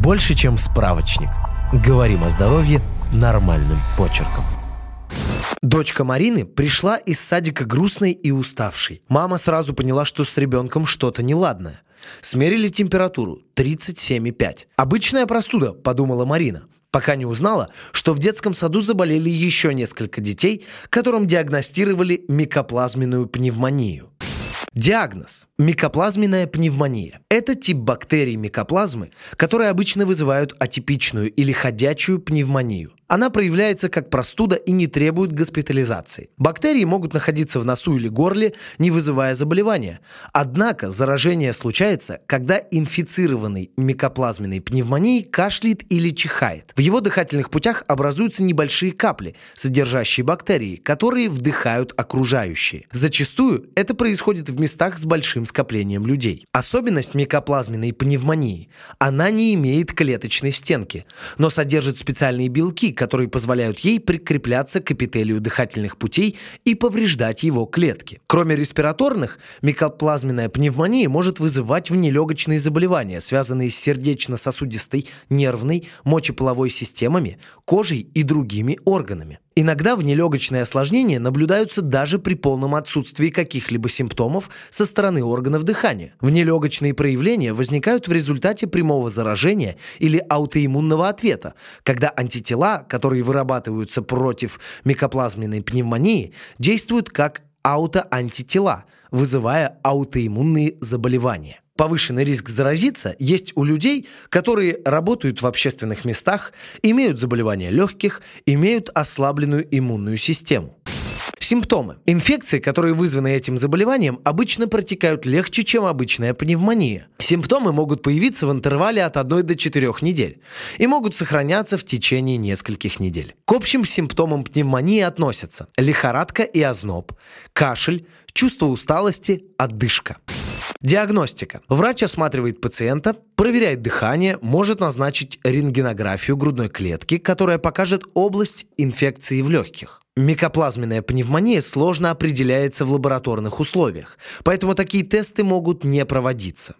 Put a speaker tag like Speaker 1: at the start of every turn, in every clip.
Speaker 1: больше, чем справочник. Говорим о здоровье нормальным почерком. Дочка Марины пришла из садика грустной и уставшей. Мама сразу поняла, что с ребенком что-то неладное. Смерили температуру 37,5. Обычная простуда, подумала Марина, пока не узнала, что в детском саду заболели еще несколько детей, которым диагностировали микоплазменную пневмонию. Диагноз – микоплазменная пневмония. Это тип бактерий микоплазмы, которые обычно вызывают атипичную или ходячую пневмонию. Она проявляется как простуда и не требует госпитализации. Бактерии могут находиться в носу или горле, не вызывая заболевания. Однако заражение случается, когда инфицированный микоплазменной пневмонией кашляет или чихает. В его дыхательных путях образуются небольшие капли, содержащие бактерии, которые вдыхают окружающие. Зачастую это происходит в местах с большим скоплением людей. Особенность микоплазменной пневмонии – она не имеет клеточной стенки, но содержит специальные белки, которые позволяют ей прикрепляться к эпителию дыхательных путей и повреждать его клетки. Кроме респираторных, микоплазменная пневмония может вызывать внелегочные заболевания, связанные с сердечно-сосудистой, нервной, мочеполовой системами, кожей и другими органами. Иногда внелегочные осложнения наблюдаются даже при полном отсутствии каких-либо симптомов со стороны органов дыхания. Внелегочные проявления возникают в результате прямого заражения или аутоиммунного ответа, когда антитела, которые вырабатываются против микоплазменной пневмонии, действуют как аутоантитела, вызывая аутоиммунные заболевания. Повышенный риск заразиться есть у людей, которые работают в общественных местах, имеют заболевания легких, имеют ослабленную иммунную систему. Симптомы. Инфекции, которые вызваны этим заболеванием, обычно протекают легче, чем обычная пневмония. Симптомы могут появиться в интервале от 1 до 4 недель и могут сохраняться в течение нескольких недель. К общим симптомам пневмонии относятся лихорадка и озноб, кашель, чувство усталости, отдышка. Диагностика. Врач осматривает пациента, проверяет дыхание, может назначить рентгенографию грудной клетки, которая покажет область инфекции в легких. Микоплазменная пневмония сложно определяется в лабораторных условиях, поэтому такие тесты могут не проводиться.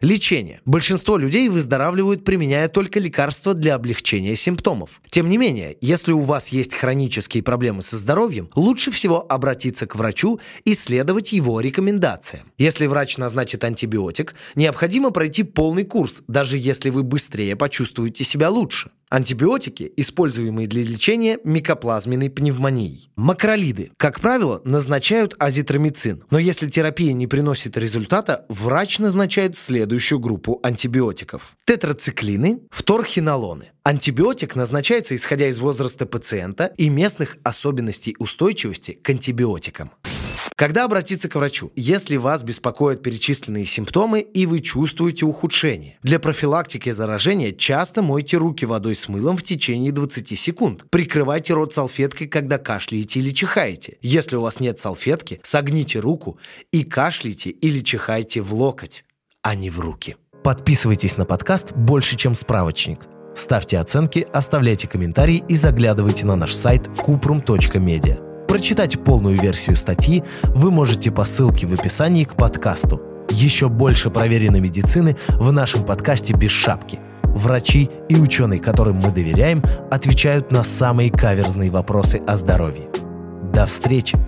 Speaker 1: Лечение. Большинство людей выздоравливают, применяя только лекарства для облегчения симптомов. Тем не менее, если у вас есть хронические проблемы со здоровьем, лучше всего обратиться к врачу и следовать его рекомендациям. Если врач назначит антибиотик, необходимо пройти полный курс, даже если вы быстрее почувствуете себя лучше. Антибиотики, используемые для лечения микоплазменной пневмонии. Макролиды, как правило, назначают азитромицин, но если терапия не приносит результата, врач назначает следующую группу антибиотиков. Тетрациклины, вторхинолоны. Антибиотик назначается исходя из возраста пациента и местных особенностей устойчивости к антибиотикам. Когда обратиться к врачу? Если вас беспокоят перечисленные симптомы и вы чувствуете ухудшение. Для профилактики заражения часто мойте руки водой с мылом в течение 20 секунд. Прикрывайте рот салфеткой, когда кашляете или чихаете. Если у вас нет салфетки, согните руку и кашляйте или чихайте в локоть, а не в руки. Подписывайтесь на подкаст «Больше, чем справочник». Ставьте оценки, оставляйте комментарии и заглядывайте на наш сайт kuprum.media. Прочитать полную версию статьи вы можете по ссылке в описании к подкасту. Еще больше проверенной медицины в нашем подкасте «Без шапки». Врачи и ученые, которым мы доверяем, отвечают на самые каверзные вопросы о здоровье. До встречи!